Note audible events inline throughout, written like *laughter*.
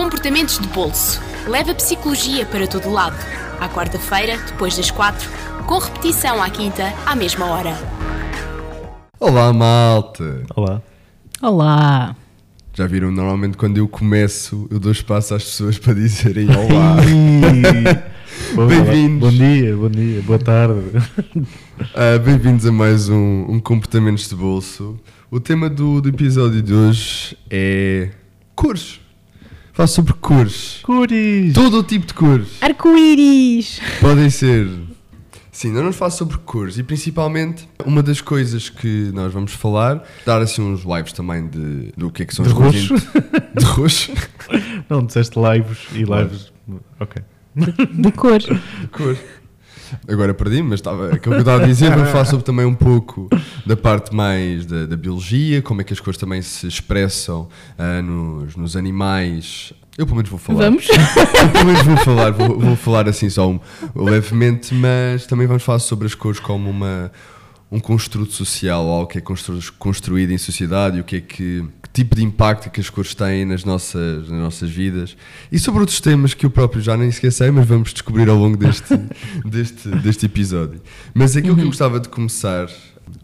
Comportamentos de bolso. Leva psicologia para todo lado. À quarta-feira, depois das quatro, com repetição à quinta, à mesma hora. Olá, malta! Olá. Olá! Já viram, normalmente quando eu começo, eu dou espaço às pessoas para dizerem olá. *laughs* Bem-vindos. Bom dia, bom dia, boa tarde. Ah, Bem-vindos a mais um, um Comportamentos de Bolso. O tema do, do episódio de hoje é cores. Fala sobre cores. Cores! Todo o tipo de cores. Arco-íris! Podem ser. Sim, nós vamos falar sobre cores e principalmente uma das coisas que nós vamos falar, dar assim uns lives também de, do que é que são De as cores De roxo. *laughs* Não, disseste lives e lives. Ok. De cor. De cor. Agora perdi, mas estava, aquilo que eu estava a dizer, vamos falar sobre também um pouco da parte mais da, da biologia, como é que as cores também se expressam ah, nos, nos animais. Eu pelo menos vou falar. Vamos? Eu pelo menos vou falar, vou, vou falar assim só um- levemente, mas também vamos falar sobre as cores como uma, um construto social, algo que é constru- construído em sociedade e o que é que, que tipo de impacto que as cores têm nas nossas, nas nossas vidas e sobre outros temas que eu próprio já nem sei, mas vamos descobrir ao longo deste, *laughs* deste, deste episódio. Mas aquilo que eu gostava de começar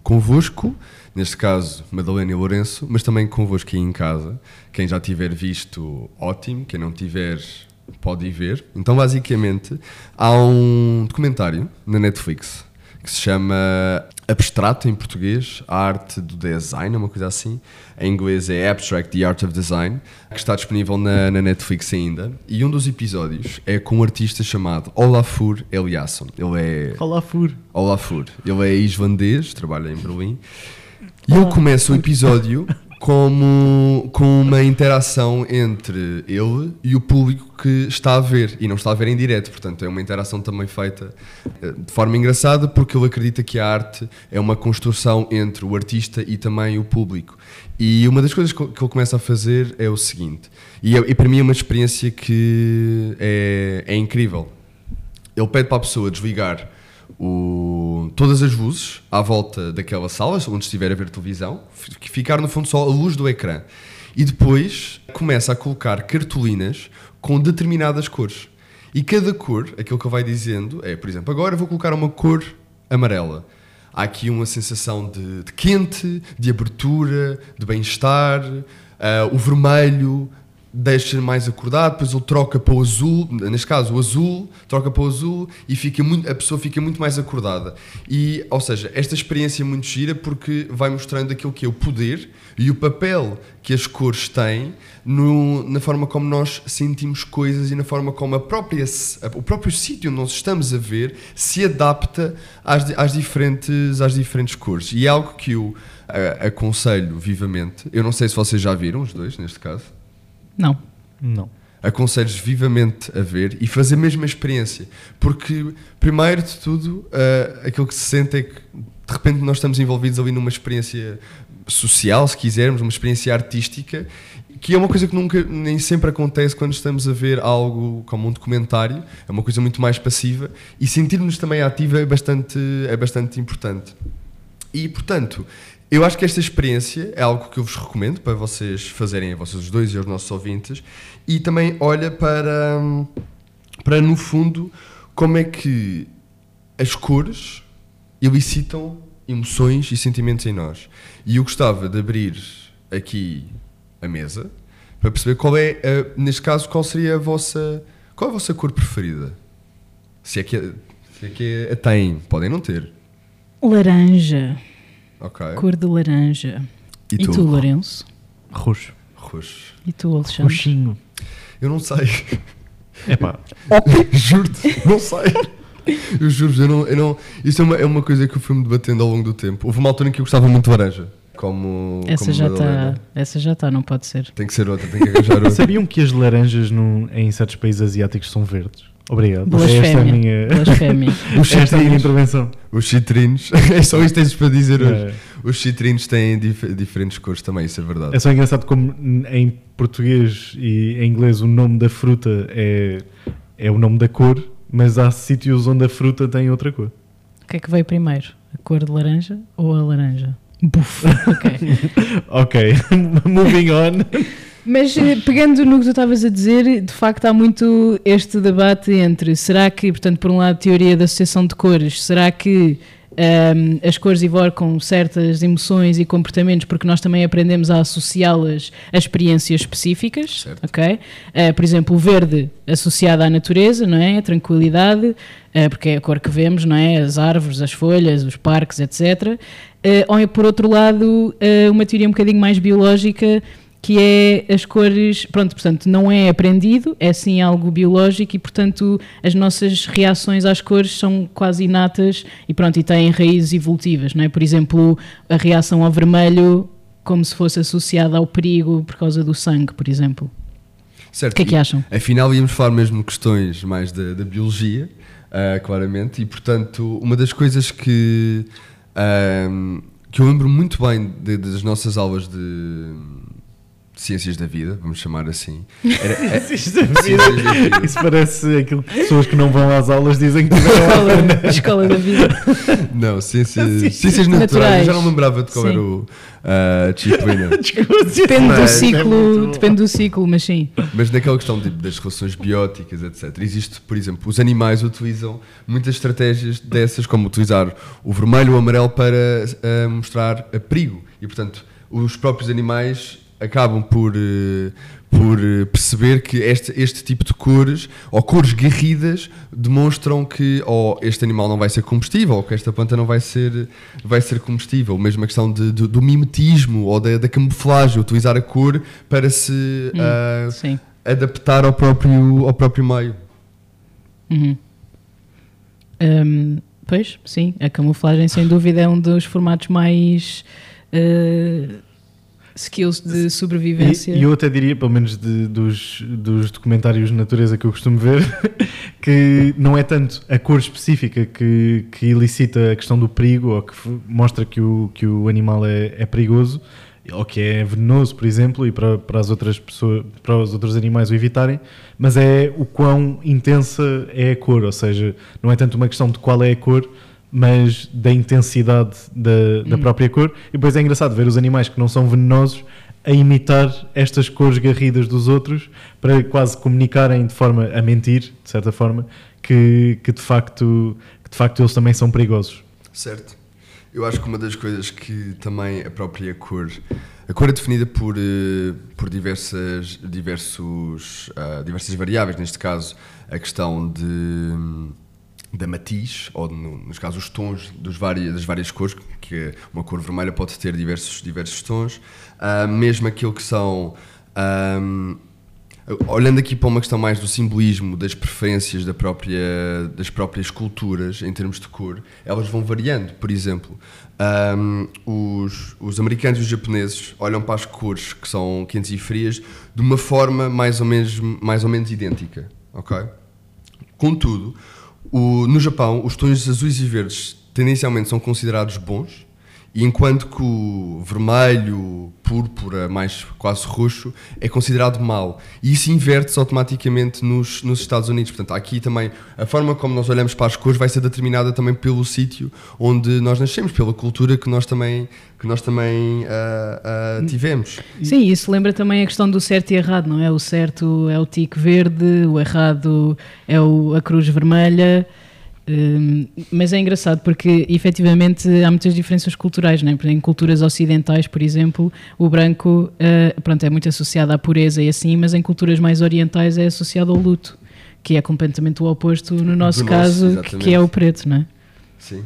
convosco, neste caso Madalena e Lourenço, mas também convosco aí em casa. Quem já tiver visto, ótimo. Quem não tiver, pode ir ver. Então, basicamente, há um documentário na Netflix que se chama Abstrato em português, a arte do design, uma coisa assim. Em inglês é Abstract, the Art of Design, que está disponível na, na Netflix ainda. E um dos episódios é com um artista chamado Olafur Eliasson. Ele é Olá, Fur. Olafur. Ele é islandês, trabalha em Berlim. E eu começo o episódio *laughs* como, com uma interação entre ele e o público que está a ver. E não está a ver em direto, portanto é uma interação também feita eh, de forma engraçada, porque ele acredita que a arte é uma construção entre o artista e também o público. E uma das coisas que ele começa a fazer é o seguinte, e, é- e para mim é uma experiência que é, é incrível ele pede para a pessoa desligar o- todas as luzes à volta daquela sala, onde estiver a ver televisão, ficar no fundo só a luz do ecrã. E depois começa a colocar cartolinas com determinadas cores. E cada cor, aquilo que ele vai dizendo é, por exemplo, agora vou colocar uma cor amarela. Há aqui uma sensação de, de quente, de abertura, de bem-estar. Ah, o vermelho deixa mais acordado, depois ele troca para o azul, neste caso o azul, troca para o azul e fica muito, a pessoa fica muito mais acordada. E, ou seja, esta experiência é muito gira porque vai mostrando aquilo que é o poder e o papel que as cores têm no- na forma como nós sentimos coisas e na forma como a própria, o próprio sítio onde nós estamos a ver se adapta às, às diferentes, às diferentes cores. E é algo que eu aconselho vivamente. Eu não sei se vocês já viram, os dois, neste caso Não. Não. aconselhos vivamente a ver e fazer a mesma experiência. Porque, primeiro de tudo, ah, aquilo que se sente é que de repente nós estamos envolvidos ali numa experiência social, se quisermos, uma experiência artística, que é uma coisa que nunca, nem sempre acontece quando estamos a ver algo como um documentário, é uma coisa muito mais passiva, e sentir-nos também ativa é bastante, é bastante importante. E, portanto, eu acho que esta experiência é algo que eu vos recomendo para vocês fazerem, a vocês dois e aos nossos ouvintes, e também olha para, hum, para no fundo, como é que as cores elicitam emoções e sentimentos em nós. E eu gostava de abrir aqui a mesa para perceber qual é, a- neste caso, qual seria a vossa, qual é a vossa cor preferida? Se é que se é que a têm, podem não ter. Laranja. Ok. Cor de laranja. E E, tu? tu, Lourenço? Roxo. Roxo. E tu, Alexandre? Roxinho. Eu não sei. Epá, *laughs* Juro-te, não sei. Eu juro eu não, eu não. Isso é uma, é uma coisa que eu fui-me debatendo ao longo do tempo. Houve uma altura em que eu gostava muito de laranja. Como. Essa como já está. Essa já está, não pode ser. Tem que ser outra, tem que arranjar *laughs* outra. sabiam que as laranjas num- em certos países asiáticos são verdes? Obrigado. Esta é a Blasfémia. minha, Blasfémia. Os *laughs* esta é a minha intervenção. os citrinos, *laughs* é só isto que tens para dizer hoje. É. Os citrinos têm dif- diferentes cores também, isso é verdade. É só engraçado como em português e em inglês o nome da fruta é, é o nome da cor, mas há sítios onde a fruta tem outra cor. O que é que veio primeiro? A cor de laranja ou a laranja? Buf. Ok. *laughs* Ok, moving on. Mas eh, pegando no que tu estavas a dizer, de facto há muito este debate entre será que, portanto, por um lado, teoria da associação de cores, será que ahm, as cores evocam certas emoções e comportamentos porque nós também aprendemos a associá-las a experiências específicas, Certo. ok? Ah, por exemplo, o verde associado à natureza, não é? A tranquilidade, ah, porque é a cor que vemos, não é? As árvores, as folhas, os parques, etc. Ah, ou por outro lado, uma teoria um bocadinho mais biológica que é as cores, pronto, portanto, não é aprendido, é sim algo biológico e, portanto, as nossas reações às cores são quase inatas e, pronto, e têm raízes evolutivas, não é? Por exemplo, a reação ao vermelho como se fosse associada ao perigo por causa do sangue, por exemplo. Certo. O que é que E, acham? Afinal, íamos falar mesmo de questões mais da, da biologia, ah, claramente, e portanto, uma das coisas que, ahm, que eu lembro muito bem de- das nossas aulas de ciências da vida, vamos chamar assim, *laughs* era, é- Ciências da vida. Ciências da vida. Isso parece aquilo que pessoas que não vão às aulas dizem que *laughs* Escola, escola da vida. *laughs* Não, ciências, Ciências ciências naturais. naturais. Eu já não lembrava de qual Sim. era o, a disciplina. Depende do Mas é ciclo, bom. depende do ciclo, mas sim. Mas naquela questão tipo, das relações bióticas, etc. Existe, por exemplo, os animais utilizam muitas estratégias dessas, como utilizar o vermelho ou o amarelo para ah, mostrar a perigo. E, portanto, os próprios animais acabam por, eh, por eh, perceber que este, este tipo de cores, ou cores garridas, demonstram que ou este animal não vai ser comestível, ou que esta planta não vai ser, vai ser comestível. Mesmo a questão de- do- do mimetismo ou da, da camuflagem, utilizar a cor para se ah, Sim. adaptar ao próprio, ao próprio meio. Uhum. Hum, pois, sim, a camuflagem sem dúvida é um dos formatos mais eh, skills de sobrevivência. E, e eu até diria, pelo menos de- dos, dos documentários de natureza que eu costumo ver, *laughs* que não é tanto a cor específica que, que ilicita a questão do perigo ou que mostra que o, que o animal é, é perigoso ou que é venenoso, por exemplo, e para, para as outras pessoas, para os outros animais o evitarem, mas é o quão intensa é a cor, ou seja, não é tanto uma questão de qual é a cor, mas da intensidade da, da própria cor. E depois é engraçado ver os animais que não são venenosos a imitar estas cores garridas dos outros para quase comunicarem de forma a mentir, de certa forma, que, que, de, facto, que de facto eles também são perigosos. Certo. Eu acho que uma das coisas que também a própria cor. A cor é definida por, eh, por diversas, diversos, ah, diversas variáveis, neste caso a questão de, da matiz, ou no, nos casos os tons dos várias, das várias cores, que uma cor vermelha pode ter diversos, diversos tons, Ah, mesmo aquilo que são. ahm, Olhando aqui para uma questão mais do simbolismo, das preferências da própria, das próprias culturas em termos de cor, elas vão variando. Por exemplo, ahm, os, os americanos e os japoneses olham para as cores que são quentes e frias de uma forma mais ou menos, mais ou menos idêntica. ok? Contudo, o- no Japão, os tons azuis e verdes tendencialmente são considerados bons, e enquanto que o vermelho, púrpura, mais quase roxo, é considerado mau. E isso inverte-se automaticamente nos, nos Estados Unidos. Portanto, aqui também a forma como nós olhamos para as cores vai ser determinada também pelo sítio onde nós nascemos, pela cultura que nós também, que nós também ah, ah, tivemos. Sim, isso lembra também a questão do certo e errado, não é? O certo é o tique verde, o errado é o- a cruz vermelha. Hum, mas é engraçado porque efetivamente há muitas diferenças culturais, não é? Em culturas ocidentais, por exemplo, o branco eh, pronto, é muito associado à pureza e assim, mas em culturas mais orientais é associado ao luto, que é completamente o oposto no nosso nosso, caso, exatamente. que é o preto, não é? Sim.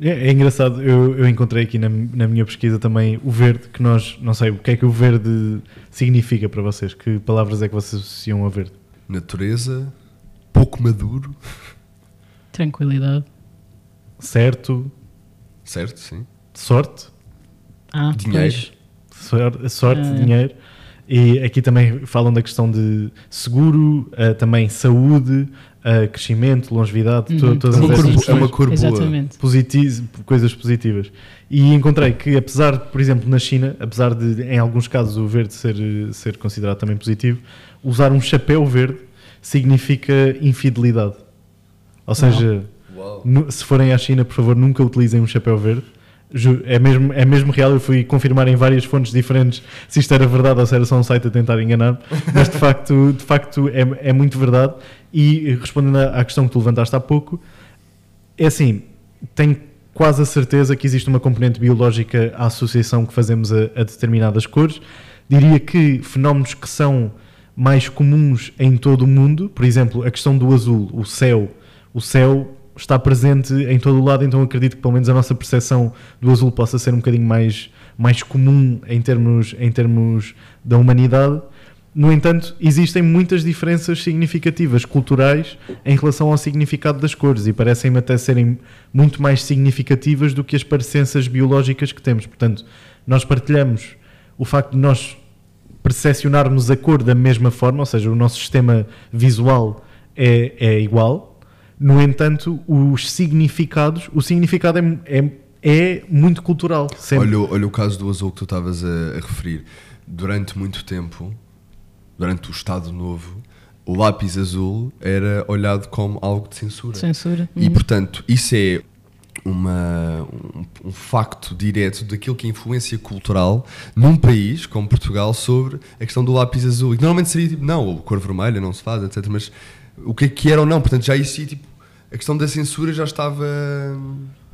É, é engraçado, eu, eu encontrei aqui na, na minha pesquisa também o verde, que nós, não sei, o que é que o verde significa para vocês? Que palavras é que vocês associam a verde? Natureza, pouco maduro, Tranquilidade. Certo, certo? Sim. sorte, Ah, Dinheiro. pois. Sor- sorte, Ah. dinheiro. E aqui também falam da questão de seguro, ah, também saúde, ah, crescimento, longevidade, to- Uhum. todas É uma essas cor, é uma cor boa. Exatamente. positi- coisas positivas. E encontrei que, apesar, por exemplo, na China, apesar de, em alguns casos, o verde ser, ser considerado também positivo, usar um chapéu verde significa infidelidade. Ou seja, nu- se forem à China, por favor, nunca utilizem um chapéu verde. É mesmo, é mesmo real, eu fui confirmar em várias fontes diferentes se isto era verdade ou se era só um site a tentar enganar, mas de facto, de facto é, é muito verdade. E respondendo à à questão que tu levantaste há pouco, é assim, tenho quase a certeza que existe uma componente biológica à associação que fazemos a, a determinadas cores. Diria que fenómenos que são mais comuns em todo o mundo, por exemplo, a questão do azul, o céu, o céu está presente em todo o lado, então acredito que pelo menos a nossa percepção do azul possa ser um bocadinho mais, mais comum em termos, em termos da humanidade. No entanto, existem muitas diferenças significativas culturais em relação ao significado das cores e parecem-me até serem muito mais significativas do que as parecenças biológicas que temos. Portanto, nós partilhamos o facto de nós percepcionarmos a cor da mesma forma, ou seja, o nosso sistema visual é, é igual. No entanto, os significados, o significado é, é, é muito cultural. Sempre. Olha, o- olha o caso do azul que tu estavas a, a referir. Durante muito tempo, durante o Estado Novo, o lápis azul era olhado como algo de censura. Censura. E Uhum. portanto, isso é uma, um, um facto direto daquilo que é influência cultural num país como Portugal sobre a questão do lápis azul. E normalmente seria tipo, não, a cor vermelha não se faz, etc. Mas o que é que era ou não? Portanto, já existia tipo, a questão da censura já estava,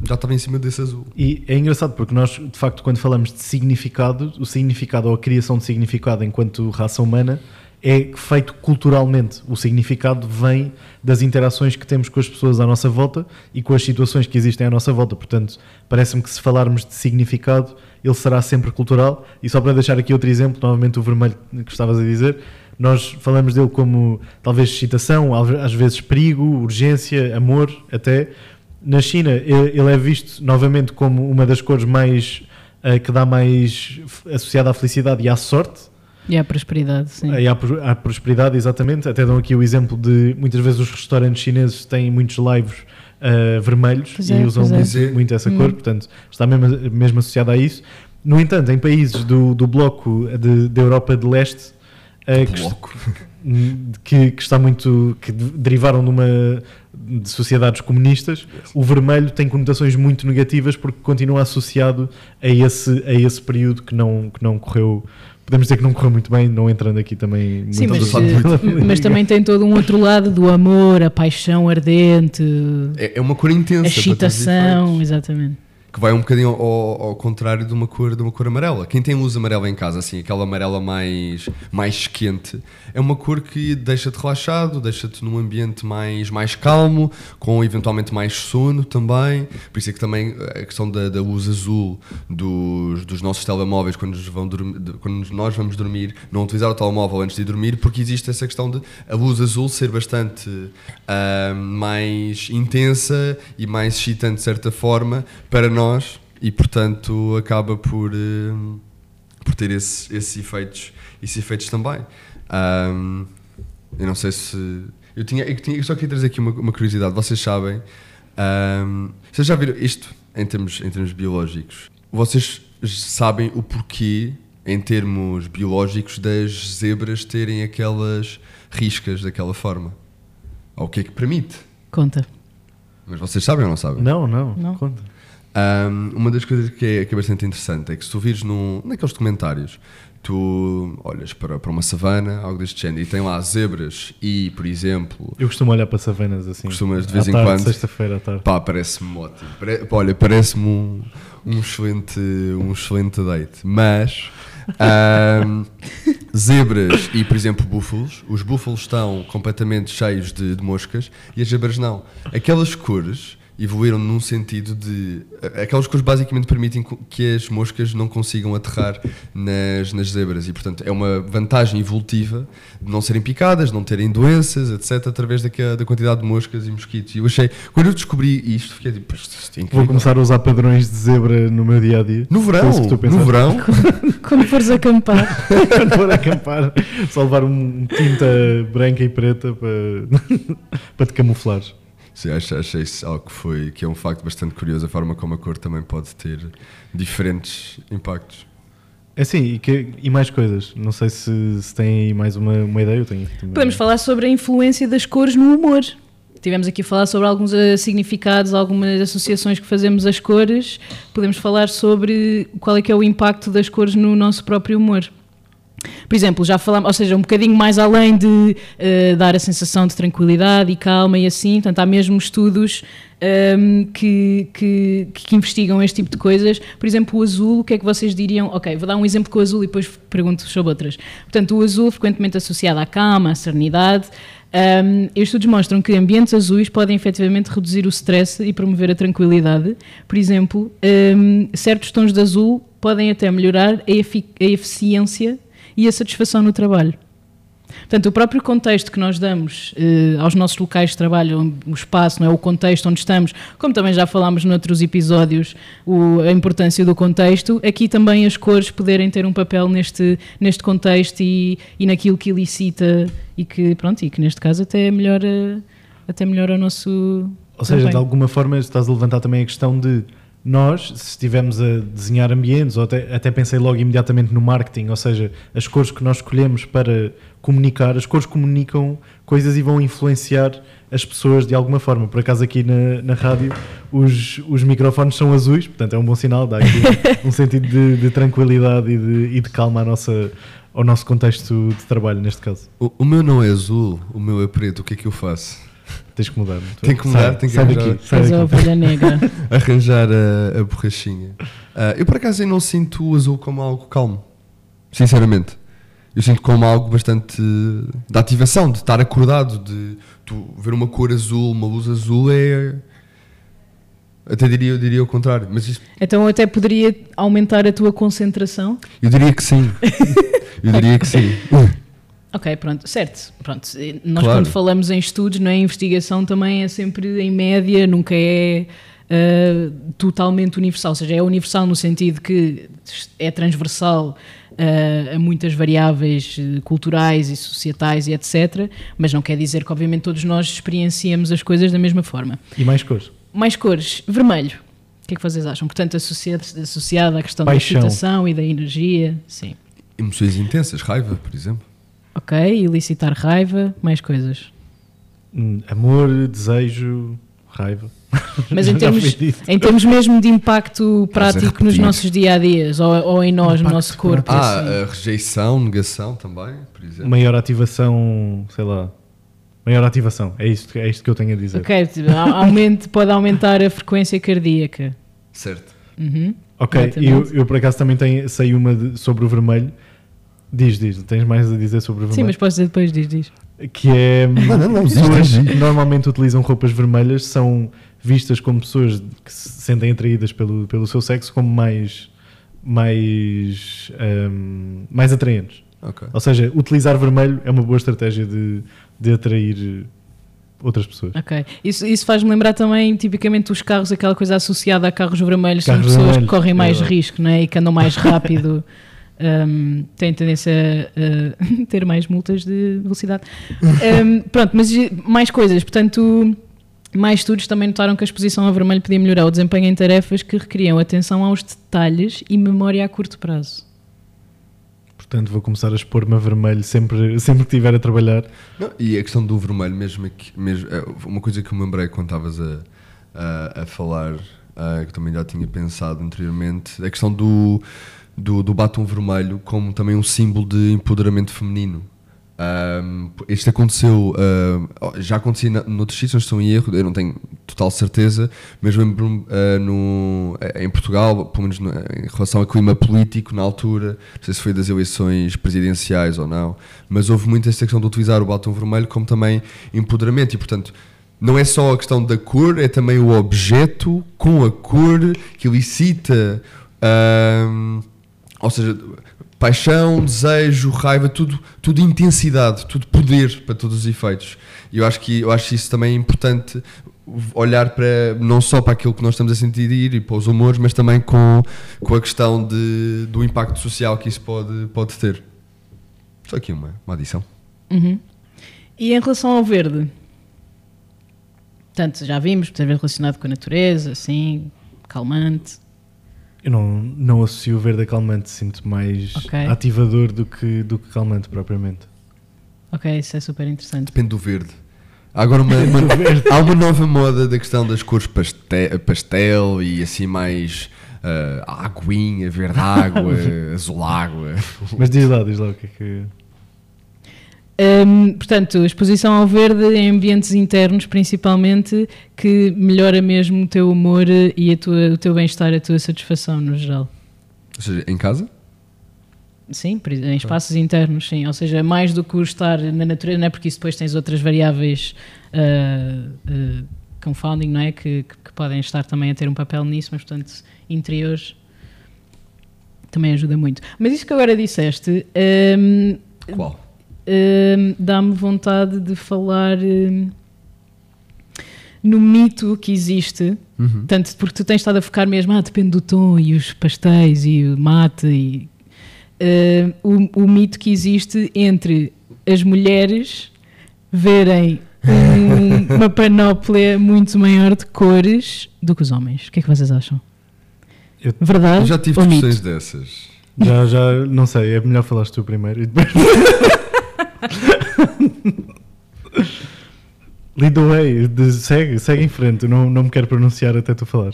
já estava em cima desse azul. E é engraçado porque nós, de facto, quando falamos de significado, o significado ou a criação de significado enquanto raça humana é feito culturalmente. O significado vem das interações que temos com as pessoas à nossa volta e com as situações que existem à nossa volta. Portanto, parece-me que se falarmos de significado, ele será sempre cultural. E só para deixar aqui outro exemplo, novamente o vermelho que estavas a dizer, nós falamos dele como talvez excitação, às vezes perigo, urgência, amor, até. Na China, ele é visto novamente como uma das cores mais eh, que dá mais associada à felicidade e à sorte. E à prosperidade, sim. E à, à prosperidade, exatamente. Até dão aqui o exemplo de muitas vezes os restaurantes chineses têm muitos laivos ah, vermelhos Pois e é, usam pois é. muito, muito essa Hum. cor, portanto está mesmo, mesmo associado a isso. No entanto, em países do, do bloco de- da Europa de leste que, Bloco. *laughs* que, que está muito que de- derivaram de uma de sociedades comunistas, o vermelho tem conotações muito negativas porque continua associado a esse a esse período que não que não correu podemos dizer que não correu muito bem, não entrando aqui também muito Sim, mas, eh, muito- mas *laughs* também tem todo um outro lado do amor, a paixão ardente, É, é uma cor intensa. a excitação, exatamente. Que vai um bocadinho ao, ao contrário de uma cor de uma cor amarela. Quem tem luz amarela em casa, assim, aquela amarela mais mais quente, é uma cor que deixa-te relaxado, deixa-te num ambiente mais mais calmo, com eventualmente mais sono também. Por isso é que também a questão da, da luz azul dos, dos nossos telemóveis quando, nos vão dormir, quando nós vamos dormir, não utilizar o telemóvel antes de dormir, porque existe essa questão de a luz azul ser bastante ah, mais intensa e mais excitante de certa forma para nós e portanto acaba por, eh, por ter esses, esses, efeitos, esses efeitos também. Ahm, eu não sei se. Eu, tinha, eu, tinha, eu só queria trazer aqui uma, uma curiosidade. Vocês sabem. ahm, vocês já viram isto em termos, em termos biológicos? Vocês sabem o porquê, em termos biológicos, das zebras terem aquelas riscas daquela forma? Ou o que é que permite? Conta. Mas vocês sabem ou não sabem? Não, não, Não. conta. Um, uma das coisas que é, que é bastante interessante é que se tu vires num, naqueles documentários, tu olhas para, para uma savana, algo deste género, e tem lá zebras e, por exemplo, Eu costumo olhar para savanas assim. Costumas de vez em tarde, quando? Sexta-feira à tarde. pá, parece-me ótimo. Pare- olha, parece-me um, um, excelente, um excelente date. Mas um, *laughs* zebras e, por exemplo, búfalos, os búfalos estão completamente cheios de, de moscas e as zebras não. Aquelas cores evoluíram num sentido de. Aquelas cores basicamente permitem que as moscas não consigam aterrar nas, nas zebras e, portanto, é uma vantagem evolutiva de não serem picadas, não terem doenças, etc., através daquela, da quantidade de moscas e mosquitos. E eu achei. Quando eu descobri isto, fiquei tipo. "Isto é incrível." Vou começar a usar padrões de zebra no meu dia a dia. No verão, no verão, *laughs* Quando fores acampar, *laughs* Quando for acampar, só levar um tinta branca e preta para, *laughs* para te camuflares. Sim, achei, achei isso algo que, foi, que é um facto bastante curioso, a forma como a cor também pode ter diferentes impactos. É sim, e, que- e mais coisas. Não sei se, se tem aí mais uma, uma ideia. Eu tenho, tenho- podemos falar sobre a influência das cores no humor. tivemos aqui a falar sobre alguns eh, significados, algumas associações que fazemos às cores. Podemos falar sobre qual é que é o impacto das cores no nosso próprio humor. Por exemplo, já falamos, ou seja, um bocadinho mais além de uh, dar a sensação de tranquilidade e calma e assim, portanto, há mesmo estudos um, ehm, que, que, que, investigam este tipo de coisas. Por exemplo, o azul, o que é que vocês diriam? Ok, vou dar um exemplo com o azul e depois pergunto sobre outras. Portanto, o azul, frequentemente associado à calma, à serenidade. Um, ehm, estudos mostram que ambientes azuis podem efetivamente reduzir o stress e promover a tranquilidade. Por exemplo, um, ehm, certos tons de azul podem até melhorar a, efic a eficiência e a satisfação no trabalho. Portanto, o próprio contexto que nós damos eh, aos nossos locais de trabalho, o espaço, não é? o contexto onde estamos, como também já falámos noutros episódios, o, a importância do contexto, aqui também as cores poderem ter um papel neste, neste contexto e, e naquilo que ilicita e que, pronto, e que neste caso até melhora, até melhora o nosso. Ou seja, de alguma forma estás a levantar também a questão de nós, se estivermos a desenhar ambientes, ou até, até pensei logo imediatamente no marketing, ou seja, as cores que nós escolhemos para comunicar, as cores comunicam coisas e vão influenciar as pessoas de alguma forma. Por acaso aqui na, na rádio os, os microfones são azuis, portanto é um bom sinal, dá aqui *laughs* um sentido de, de tranquilidade e de, e de calma à nossa, ao nosso contexto de trabalho neste caso. O, o meu não é azul, o meu é preto, o que é que eu faço? Tens que mudar. Tem que mudar, tem que sai arranjar, daqui. Sai a ovelha negra. *laughs* arranjar a, a borrachinha. Uh, eu por acaso eu não sinto o azul como algo calmo. Sinceramente. Eu sinto como algo bastante de ativação, de estar acordado, de tu ver uma cor azul, uma luz azul é. Até diria, eu diria o contrário. Mas isto... Então até poderia aumentar a tua concentração? Eu diria que sim. *laughs* eu diria que sim. *laughs* Ok, pronto, certo. Pronto. Nós claro. quando falamos em estudos, não é? investigação também é sempre em média, nunca é uh, totalmente universal. Ou seja, é universal no sentido que é transversal uh, a muitas variáveis uh, culturais e societais e etc. Mas não quer dizer que, obviamente, todos nós experienciemos as coisas da mesma forma. E mais cores? Mais cores. Vermelho. O que é que vocês acham? Portanto, associado, associado à questão Paixão. da excitação e da energia. Sim. Emoções intensas, raiva, por exemplo. Ok, elicitar raiva, mais coisas. Hum, amor, desejo, raiva. Mas *laughs* em termos, em termos mesmo de impacto prático nos nossos dia a dias ou, ou em nós, no nosso corpo. Ah, assim. a rejeição, negação também, por exemplo. Maior ativação, sei lá. Maior ativação, é isto, é isto que eu tenho a dizer. Ok, tipo, aumente, pode aumentar a frequência cardíaca. Certo. Uhum, ok, eu, eu por acaso também tenho, sei uma de, sobre o vermelho Diz, diz, tens mais a dizer sobre vermelho? Sim, mas podes dizer depois, diz, diz. Que é. *laughs* Não, não, não, pessoas que normalmente utilizam roupas vermelhas são vistas como pessoas que se sentem atraídas pelo, pelo seu sexo como mais. mais. Um, mais atraentes. Okay. Ou seja, utilizar vermelho é uma boa estratégia de, de atrair outras pessoas. Ok. Isso, isso faz-me lembrar também, tipicamente, os carros, aquela coisa associada a carros vermelhos, carros são pessoas vermelhos, que correm mais é risco, não é? E que andam mais *laughs* rápido. Um, tem tendência a, *laughs* ter mais multas de velocidade. Um, pronto, mas mais coisas. Portanto, mais estudos também notaram que a exposição a vermelho podia melhorar o desempenho em tarefas que requeriam atenção aos detalhes e memória a curto prazo. Portanto, vou começar a expor-me a vermelho sempre, sempre que estiver a trabalhar. Não, e a questão do vermelho, mesmo, aqui, mesmo é uma coisa que eu me lembrei quando estavas a, a, a, falar, uh, que também já tinha pensado anteriormente, a questão do do, do batom vermelho como também um símbolo de empoderamento feminino. Um, isto aconteceu, uh, já acontecia noutros sítios, não estou em erro, eu não tenho total certeza, mas lembro-me uh, no, em Portugal, pelo menos no, em relação ao clima político na altura, não sei se foi das eleições presidenciais ou não, mas houve muito esta questão de utilizar o batom vermelho como também empoderamento e, portanto, não é só a questão da cor, é também o objeto com a cor que elicita. Uh, ou seja, paixão, desejo, raiva, tudo, tudo intensidade, tudo poder para todos os efeitos. E eu acho que eu acho isso também importante olhar para não só para aquilo que nós estamos a sentir e para os humores, mas também com, com a questão de, do impacto social que isso pode, pode ter. Só aqui uma, uma adição. Uhum. E em relação ao verde? Portanto, já vimos, muitas vezes relacionado com a natureza, assim, calmante. Eu não, não associo o verde a calmante, sinto mais okay. ativador do que, do que calmante propriamente. Ok, isso é super interessante. Depende do verde. Há agora uma, uma- há uma nova moda da questão das cores paste- pastel e assim mais ah, aguinha, verde água, *laughs* azul água. Mas diz lá, diz lá o que é que. Hum, portanto, exposição ao verde em ambientes internos, principalmente, que melhora mesmo o teu humor e tua- o teu bem-estar, a tua satisfação no geral. Ou seja, em casa? Sim, em espaços internos, sim. Ou seja, mais do que o estar na natureza, não é? Porque isso depois tens outras variáveis ah, ah, confounding, não é? Que, que- que podem estar também a ter um papel nisso, mas portanto, interiores também ajuda muito. Mas isso que agora disseste hum, Qual? Hum, dá-me vontade de falar hum, no mito que existe. Uhum. Tanto porque tu tens estado a focar mesmo, ah, depende do tom e os pastéis e o mate e eh, o, o mito que existe entre as mulheres verem um- uma *laughs* panóplia muito maior de cores do que os homens. O que é que vocês acham? Eu- Verdade Eu já tive mito? discussões dessas. Já, já, não sei, é melhor falares tu primeiro e depois. *laughs* *laughs* Lead de- segue, segue em frente, não, não me quero pronunciar até tu falar.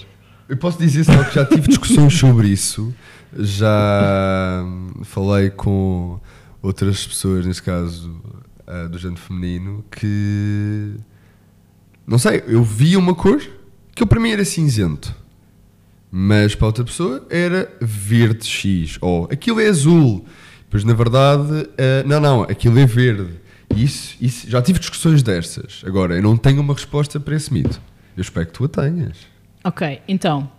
Eu posso dizer só que já tive discussões sobre isso. Já hum, falei com outras pessoas, nesse caso ah, do género feminino, que não sei, eu via uma cor que eu para mim era cinzento, mas para outra pessoa era verde X, ou aquilo é azul, pois na verdade, ah, não, não, aquilo é verde. Isso, isso, já tive discussões destas. Agora, eu não tenho uma resposta para esse mito. Eu espero que tu a tenhas. Ok, então.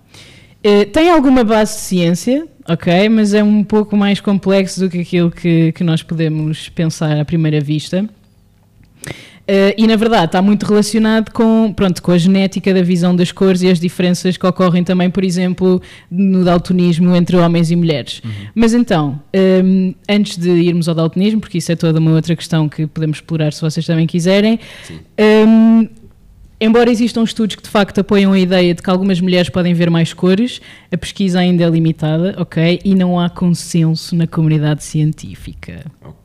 eh, tem alguma base de ciência, ok, mas é um pouco mais complexo do que aquilo que, que nós podemos pensar à primeira vista. Eh, e na verdade está muito relacionado com, pronto, com a genética da visão das cores e as diferenças que ocorrem também, por exemplo, no daltonismo entre homens e mulheres. Mas então, hum, antes de irmos ao daltonismo, porque isso é toda uma outra questão que podemos explorar se vocês também quiserem, hum, Embora existam estudos que de facto apoiam a ideia de que algumas mulheres podem ver mais cores, a pesquisa ainda é limitada, ok? E não há consenso na comunidade científica. Ok,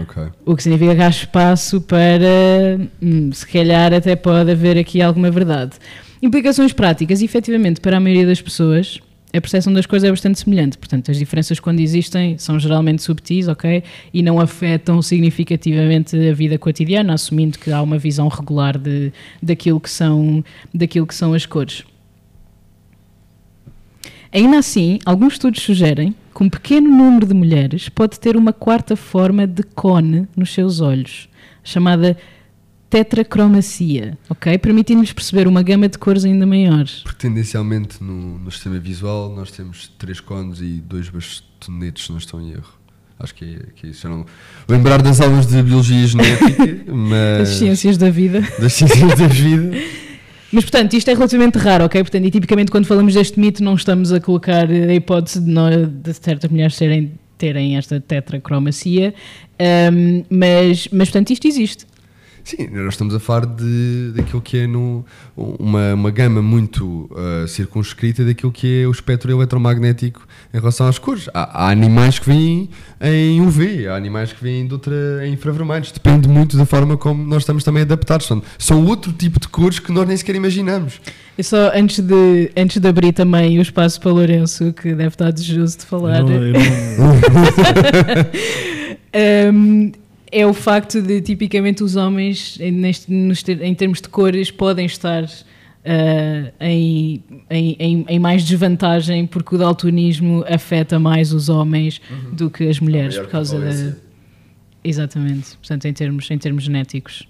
ok. O que significa que há espaço para, hum, se calhar, até pode haver aqui alguma verdade. Implicações práticas, efetivamente, para a maioria das pessoas, a percepção das coisas é bastante semelhante. Portanto, as diferenças, quando existem, são geralmente subtis, ok? E não afetam significativamente a vida cotidiana, assumindo que há uma visão regular de, daquilo, que são, daquilo que são as cores. Ainda assim, alguns estudos sugerem que um pequeno número de mulheres pode ter uma quarta forma de cone nos seus olhos, chamada tetracromacia, ok? Permitindo-lhes perceber uma gama de cores ainda maior. Porque tendencialmente no, no sistema visual nós temos três cones e dois bastonetes, se não estou em erro. Acho que é, que é isso. Já não lembrar das aulas de biologia genética, *laughs* mas. As ciências da vida. Das ciências da vida. *laughs* Mas, portanto, isto é relativamente raro, ok? Portanto, e tipicamente quando falamos deste mito não estamos a colocar a hipótese de, nós, de certas mulheres serem, terem esta tetracromacia, ahm, mas, mas, portanto, isto existe. Sim, nós estamos a falar de, daquilo que é no, uma, uma gama muito uh, circunscrita daquilo que é o espectro eletromagnético em relação às cores. Há, há animais que vêm em UV, há animais que vêm de outra, em infravermelhos. Depende muito da forma como nós estamos também adaptados. São, são outro tipo de cores que nós nem sequer imaginamos. E só antes de, antes de abrir também o espaço para Lourenço, que deve estar desejoso de falar. Não- eu não- *laughs* *laughs* Um, é o facto de tipicamente os homens, em, neste- nos ter- em termos de cores, podem estar ah, em, em, em- mais desvantagem porque o daltonismo afeta mais os homens do que as mulheres por causa da. Exatamente, portanto, em termos, em termos genéticos.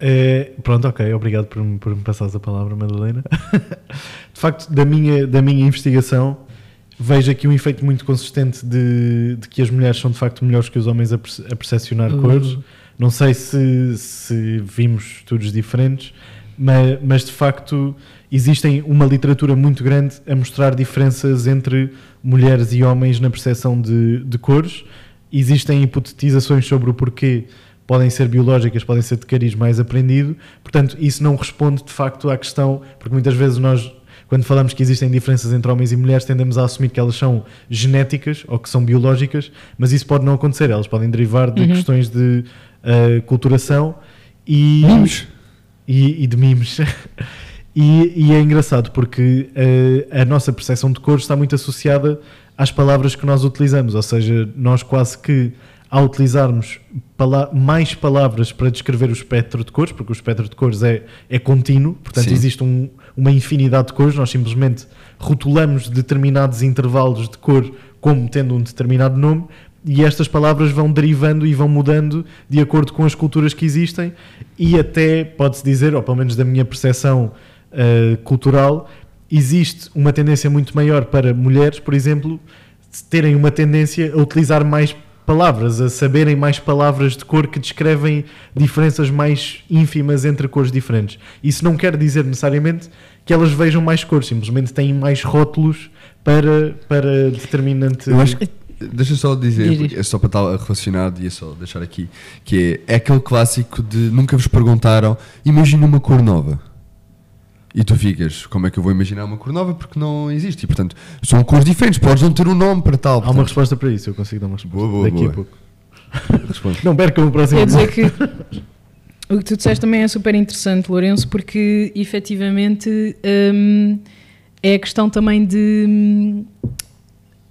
É, pronto, ok, obrigado por, me- por me passares a palavra, Madalena. *laughs* de facto, da minha, da minha investigação, vejo aqui um efeito muito consistente de, de que as mulheres são de facto melhores que os homens a, perce- a percepcionar Uh. cores. Não sei se, se vimos estudos diferentes, mas, mas de facto existem uma literatura muito grande a mostrar diferenças entre mulheres e homens na percepção de, de cores. Existem hipotetizações sobre o porquê podem ser biológicas, podem ser de cariz mais aprendido. Portanto, isso não responde de facto à questão, porque muitas vezes nós, quando falamos que existem diferenças entre homens e mulheres, tendemos a assumir que elas são genéticas ou que são biológicas, mas isso pode não acontecer. Elas podem derivar de questões de uh, culturação e, e, e de mimos. *laughs* e, e é engraçado porque uh, a nossa percepção de cores está muito associada às palavras que nós utilizamos, ou seja, nós quase que ao utilizarmos pala mais palavras para descrever o espectro de cores, porque o espectro de cores é, é contínuo, portanto Sim. existe um, uma infinidade de cores, nós simplesmente rotulamos determinados intervalos de cor como tendo um determinado nome e estas palavras vão derivando e vão mudando de acordo com as culturas que existem e até pode-se dizer, ou pelo menos da minha percepção uh, cultural, existe uma tendência muito maior para mulheres, por exemplo, terem uma tendência a utilizar mais palavras, a saberem mais palavras de cor que descrevem diferenças mais ínfimas entre cores diferentes. Isso não quer dizer necessariamente que elas vejam mais cores, simplesmente têm mais rótulos para, para determinante. Eu acho que. Deixa só dizer, Diz, diz. é só para estar relacionado e é só deixar aqui, que é, é aquele clássico de nunca vos perguntaram, imagina uma cor nova. E tu ficas, como é que eu vou imaginar uma cor nova? Porque não existe. E portanto, são cores diferentes, podes não ter um nome para tal. Há uma resposta para isso, eu consigo dar uma resposta Boa, boa, daqui boa. a pouco. *laughs* responde. Não percam o próximo. Quer dizer que o que tu disseste também é super interessante, Lourenço, porque efetivamente hum, é a questão também de. hum,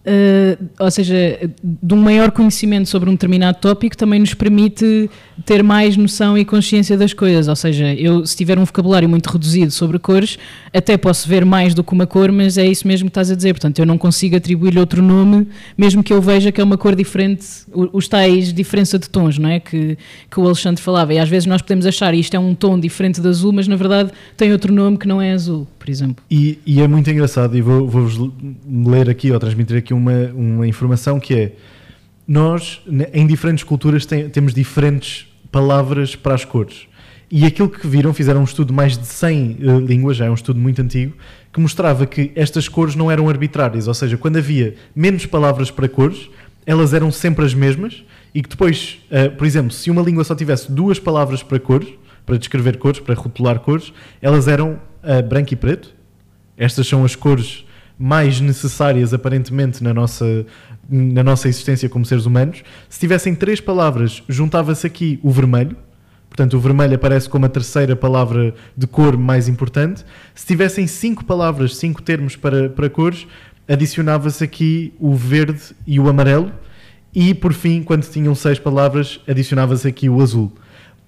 uh, ou seja, de um maior conhecimento sobre um determinado tópico também nos permite ter mais noção e consciência das coisas. Ou seja, eu se tiver um vocabulário muito reduzido sobre cores, até posso ver mais do que uma cor, mas é isso mesmo que estás a dizer. Portanto, eu não consigo atribuir-lhe outro nome, mesmo que eu veja que é uma cor diferente, os tais diferença de tons, não é? Que, que o Alexandre falava. E às vezes nós podemos achar isto é um tom diferente de azul, mas na verdade tem outro nome que não é azul, por exemplo. E, e é muito engraçado, e vou- vou-vos ler aqui ou transmitir aqui uma, uma informação que é: nós, ne- em diferentes culturas, tem- temos diferentes palavras para as cores. E aquilo que viram, fizeram um estudo de mais de 100 eh, línguas, já é um estudo muito antigo, que mostrava que estas cores não eram arbitrárias, ou seja, quando havia menos palavras para cores, elas eram sempre as mesmas, e que depois, eh, por exemplo, se uma língua só tivesse duas palavras para cores, para descrever cores, para rotular cores, elas eram eh, branco e preto, estas são as cores mais necessárias, aparentemente, na nossa, na nossa existência como seres humanos. Se tivessem três palavras, juntava-se aqui o vermelho. Portanto, o vermelho aparece como a terceira palavra de cor mais importante. Se tivessem cinco palavras, cinco termos para, para cores, adicionava-se aqui o verde e o amarelo. E, por fim, quando tinham seis palavras, adicionava-se aqui o azul.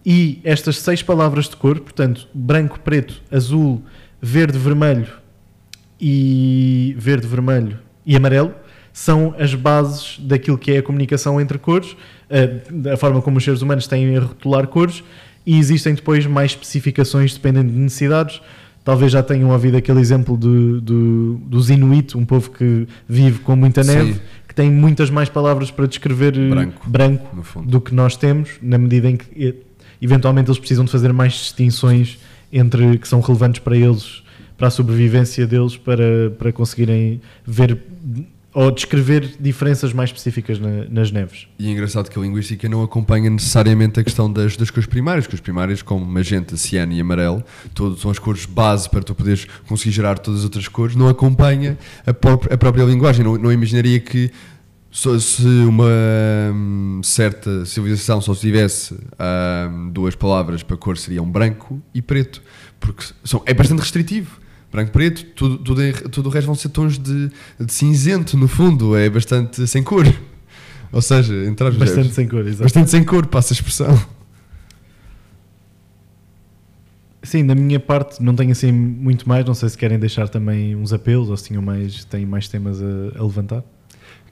E estas seis palavras de cor, portanto, branco, preto, azul, verde, vermelho e verde, vermelho e amarelo são as bases daquilo que é a comunicação entre cores, a, a forma como os seres humanos têm a rotular cores e existem depois mais especificações dependendo de necessidades. Talvez já tenham ouvido aquele exemplo do, do, dos Inuit, um povo que vive com muita neve, Sim. que tem muitas mais palavras para descrever eh, Branco. branco do que nós temos, na medida em que eh, eventualmente eles precisam de fazer mais distinções entre que são relevantes para eles, para a sobrevivência deles, para, para conseguirem ver ou descrever diferenças mais específicas na- nas neves. E é engraçado que a linguística não acompanha necessariamente a questão das, das cores primárias. Cores primárias, como magenta, ciano e amarelo, todas são as cores base para tu poderes conseguir gerar todas as outras cores, não acompanha a, pró- a própria linguagem. Não, não imaginaria que se uma hum, certa civilização só tivesse hum, duas palavras para cor seriam branco e preto, porque são, é bastante restritivo. Branco, preto, tudo, tudo, tudo o resto vão ser tons de, de cinzento, no fundo, é bastante sem cor. Ou seja, entrar Bastante sem cor, exato. bastante sem cor, passa a expressão. Sim, da minha parte não tenho assim muito mais, não sei se querem deixar também uns apelos ou se tinham mais, têm mais temas a, a levantar.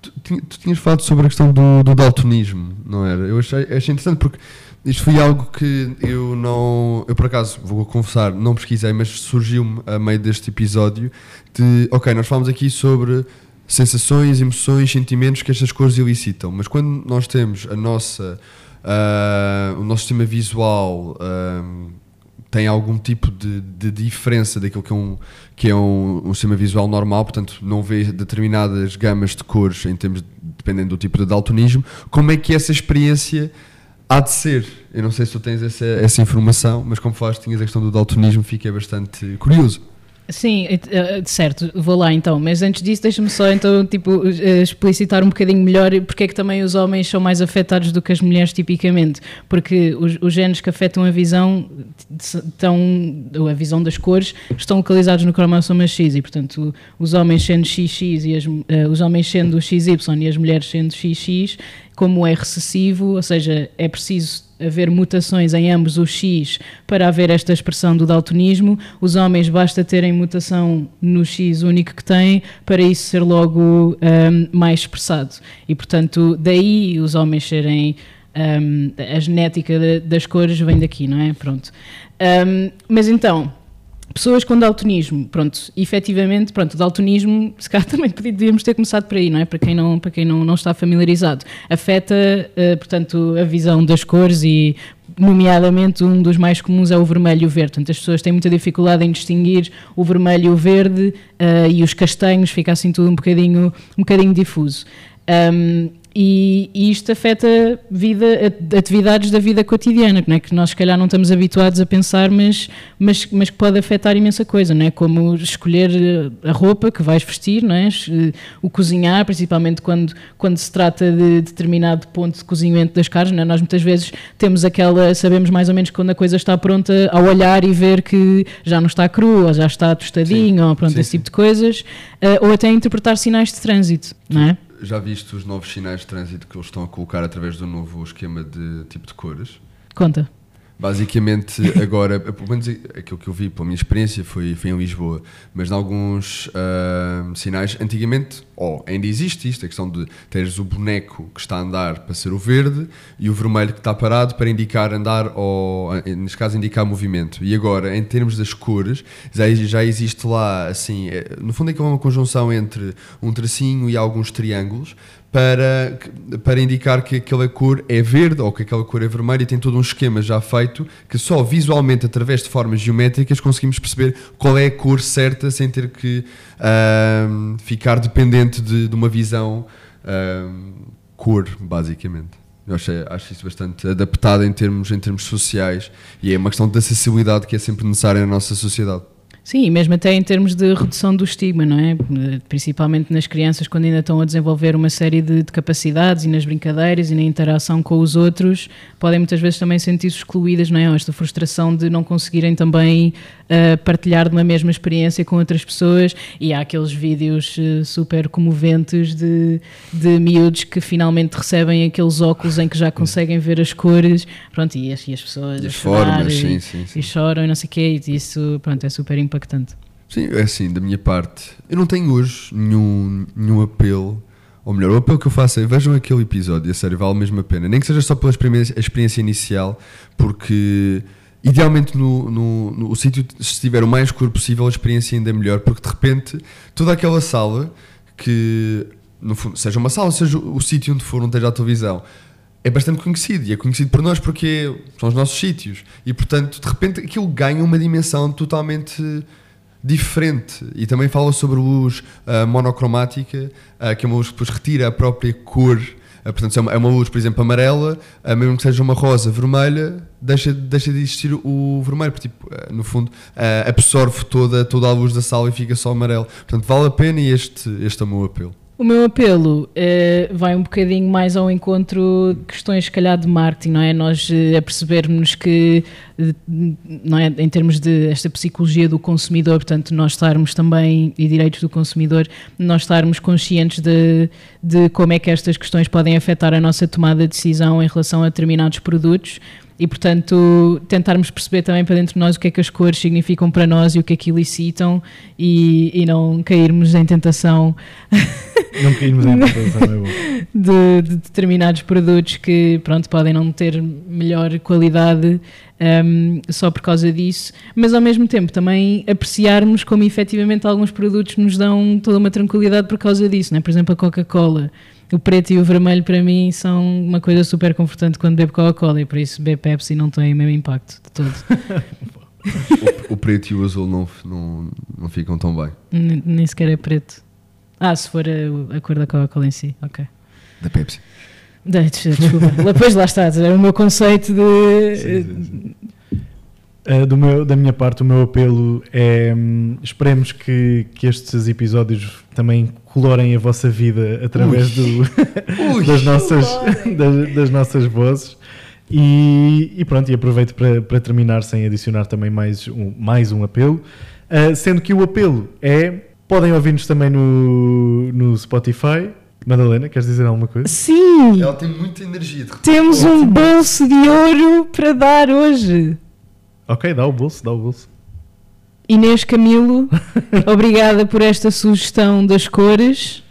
Tu, tu tinhas falado sobre a questão do, do daltonismo, não era? Eu achei, achei interessante porque isto foi algo que eu não. Eu por acaso, vou confessar, não pesquisei, mas surgiu-me a meio deste episódio de. Ok, nós falamos aqui sobre sensações, emoções, sentimentos que estas cores elicitam, mas quando nós temos a nossa. ah, o nosso sistema visual. ah, tem algum tipo de, de diferença daquilo que é, um, que é um, um sistema visual normal, portanto não vê determinadas gamas de cores em termos de, dependendo do tipo de daltonismo, como é que essa experiência há de ser? Eu não sei se tu tens essa, essa informação, mas como falaste tinhas a questão do daltonismo, fiquei bastante curioso. Sim, eh, certo, vou lá então, mas antes disso deixa-me só então tipo eh, explicitar um bocadinho melhor porque é que também os homens são mais afetados do que as mulheres tipicamente, porque os, os genes que afetam a visão estão, a visão das cores estão localizados no cromossoma X e portanto os homens sendo XX e as, uh, os homens sendo XY e as mulheres sendo XX, como é recessivo, ou seja, é preciso haver mutações em ambos os X para haver esta expressão do daltonismo. Os homens basta terem mutação no X único que têm para isso ser logo um, mais expressado. E portanto, daí os homens serem. Um, a genética de, das cores vem daqui, não é? Pronto. Um, mas então, pessoas com daltonismo, pronto, efetivamente, pronto, daltonismo, *laughs* se calhar também podíamos ter começado por aí, não é? Para quem não, para quem não, não está familiarizado. Afeta, uh, portanto, a visão das cores e, nomeadamente, um dos mais comuns é o vermelho e o verde. Portanto, as pessoas têm muita dificuldade em distinguir o vermelho e o verde uh, e os castanhos, fica assim tudo um bocadinho, um bocadinho difuso. Um, e, e, isto afeta vida, atividades da vida cotidiana, não é? que nós se calhar não estamos habituados a pensar, mas, mas, mas que pode afetar imensa coisa, não é? como escolher a roupa que vais vestir, não é? o cozinhar, principalmente quando, quando se trata de determinado ponto de cozimento das carnes, não é? nós muitas vezes temos aquela, sabemos mais ou menos quando a coisa está pronta ao olhar e ver que já não está cru, ou já está tostadinho, sim, ou pronto, sim, esse tipo de coisas, uh, ou até interpretar sinais de trânsito, não é? Já viste os novos sinais de trânsito que eles estão a colocar através do novo esquema de tipo de cores? Conta. Basicamente, agora, pelo menos aquilo que eu vi, pela minha experiência, foi, foi em Lisboa, mas em alguns uh, sinais, antigamente, oh, ainda existe isto, a questão de teres o boneco que está a andar para ser o verde e o vermelho que está parado para indicar andar, ou neste caso, indicar movimento. E agora, em termos das cores, já, já existe lá, assim, é, no fundo é que é uma conjunção entre um tracinho e alguns triângulos, para, para indicar que aquela cor é verde ou que aquela cor é vermelha e tem todo um esquema já feito que só visualmente, através de formas geométricas, conseguimos perceber qual é a cor certa sem ter que uh, ficar dependente de, de uma visão uh, cor, basicamente. Eu acho, acho isso bastante adaptado em termos, em termos sociais e é uma questão de acessibilidade que é sempre necessária na nossa sociedade. Sim, e mesmo até em termos de redução do estigma, não é? Principalmente nas crianças, quando ainda estão a desenvolver uma série de, de capacidades e nas brincadeiras e na interação com os outros, podem muitas vezes também sentir-se excluídas, não é? Esta frustração de não conseguirem também uh, partilhar de uma mesma experiência com outras pessoas. E há aqueles vídeos uh, super comoventes de, de miúdos que finalmente recebem aqueles óculos em que já conseguem ver as cores, pronto, e as, e as pessoas e as formas, e, sim, sim, sim. e choram e não sei o quê, e isso, pronto, é super importante impactante. Sim, é assim, da minha parte, eu não tenho hoje nenhum, nenhum apelo, ou melhor, o apelo que eu faço é vejam aquele episódio, a sério, vale mesmo a pena, nem que seja só pela experiência, experiência inicial, porque idealmente no, no, no, sítio, se estiver o mais escuro possível, a experiência ainda é melhor, porque de repente toda aquela sala, que no fundo, seja uma sala, seja o, o sítio onde for, onde esteja a televisão, é bastante conhecido e é conhecido por nós porque são os nossos sítios. E portanto de repente aquilo ganha uma dimensão totalmente diferente. E também fala sobre luz uh, monocromática uh, que é uma luz que depois retira a própria cor. Uh, portanto é uma, é uma, luz por exemplo amarela mesmo que seja uma rosa vermelha deixa, deixa de existir o vermelho porque tipo, no fundo absorve toda, toda a luz da sala e fica só amarelo. Portanto vale a pena este, este é o meu apelo o meu apelo uh, vai um bocadinho mais ao encontro de questões, se calhar, de marketing, não é? Nós uh, apercebermos que, não é? em termos de esta psicologia do consumidor, portanto, nós estarmos também, e direitos do consumidor, nós estarmos conscientes de, de como é que estas questões podem afetar a nossa tomada de decisão em relação a determinados produtos e, portanto, tentarmos perceber também para dentro de nós o que é que as cores significam para nós e o que é que elicitam e, e não cairmos em tentação. *laughs* Não cairmos em tentação, é bom. *laughs* De, de, determinados produtos que, pronto, podem não ter melhor qualidade um, só por causa disso, mas ao mesmo tempo também apreciarmos como efetivamente alguns produtos nos dão toda uma tranquilidade por causa disso, não é? Por exemplo, a Coca-Cola o preto e o vermelho para mim são uma coisa super confortante quando bebo Coca-Cola e por isso beber Pepsi não tem o mesmo impacto de todo. o, *laughs* o, preto e o azul não, não, não ficam tão bem. Nem, nem sequer é preto. Ah, se for a, a cor da Coca-Cola em si, ok. Da Pepsi. De, desculpa, depois lá está, era o meu conceito de. Sim, sim, sim. Uh, do meu, da minha parte, o meu apelo é hum, esperemos que, que estes episódios também colorem a vossa vida através do, *laughs* das, nossas, das, das, nossas vozes. E, e, pronto, e aproveito para, para terminar sem adicionar também mais um, mais um apelo, uh, sendo que o apelo é podem ouvir-nos também no, no Spotify. Madalena, queres dizer alguma coisa? Sim! Ela tem muita energia. De Temos um bolso de ouro para dar hoje. Ok, dá o bolso, dá o bolso. Inês Camilo, *laughs* obrigada por esta sugestão das cores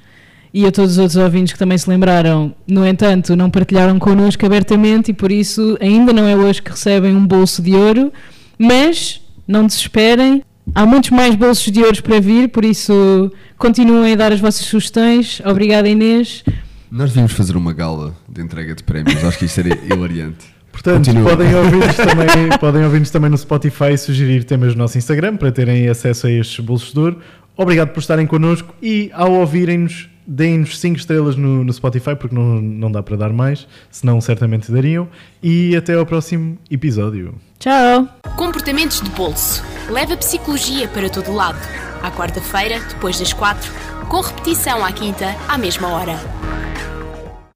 e a todos os outros ouvintes que também se lembraram. No entanto, não partilharam connosco abertamente e por isso ainda não é hoje que recebem um bolso de ouro, mas não desesperem. Há muitos mais bolsos de ouro para vir, por isso continuem a dar as vossas sugestões. Obrigada, Inês. Nós devíamos fazer uma gala de entrega de prémios, acho que isso seria hilariante. Portanto, *laughs* podem ouvir-nos também, podem ouvir também no Spotify e sugerir temas no nosso Instagram para terem acesso a estes bolsos de ouro. Obrigado por estarem connosco e ao ouvirem-nos, deem-nos 5 estrelas no, no, Spotify, porque não, não dá para dar mais, senão certamente dariam. E até ao próximo episódio. Tchau! Comportamentos de bolso. Leva psicologia para todo lado. À quarta-feira, depois das 4, com repetição à quinta, à mesma hora.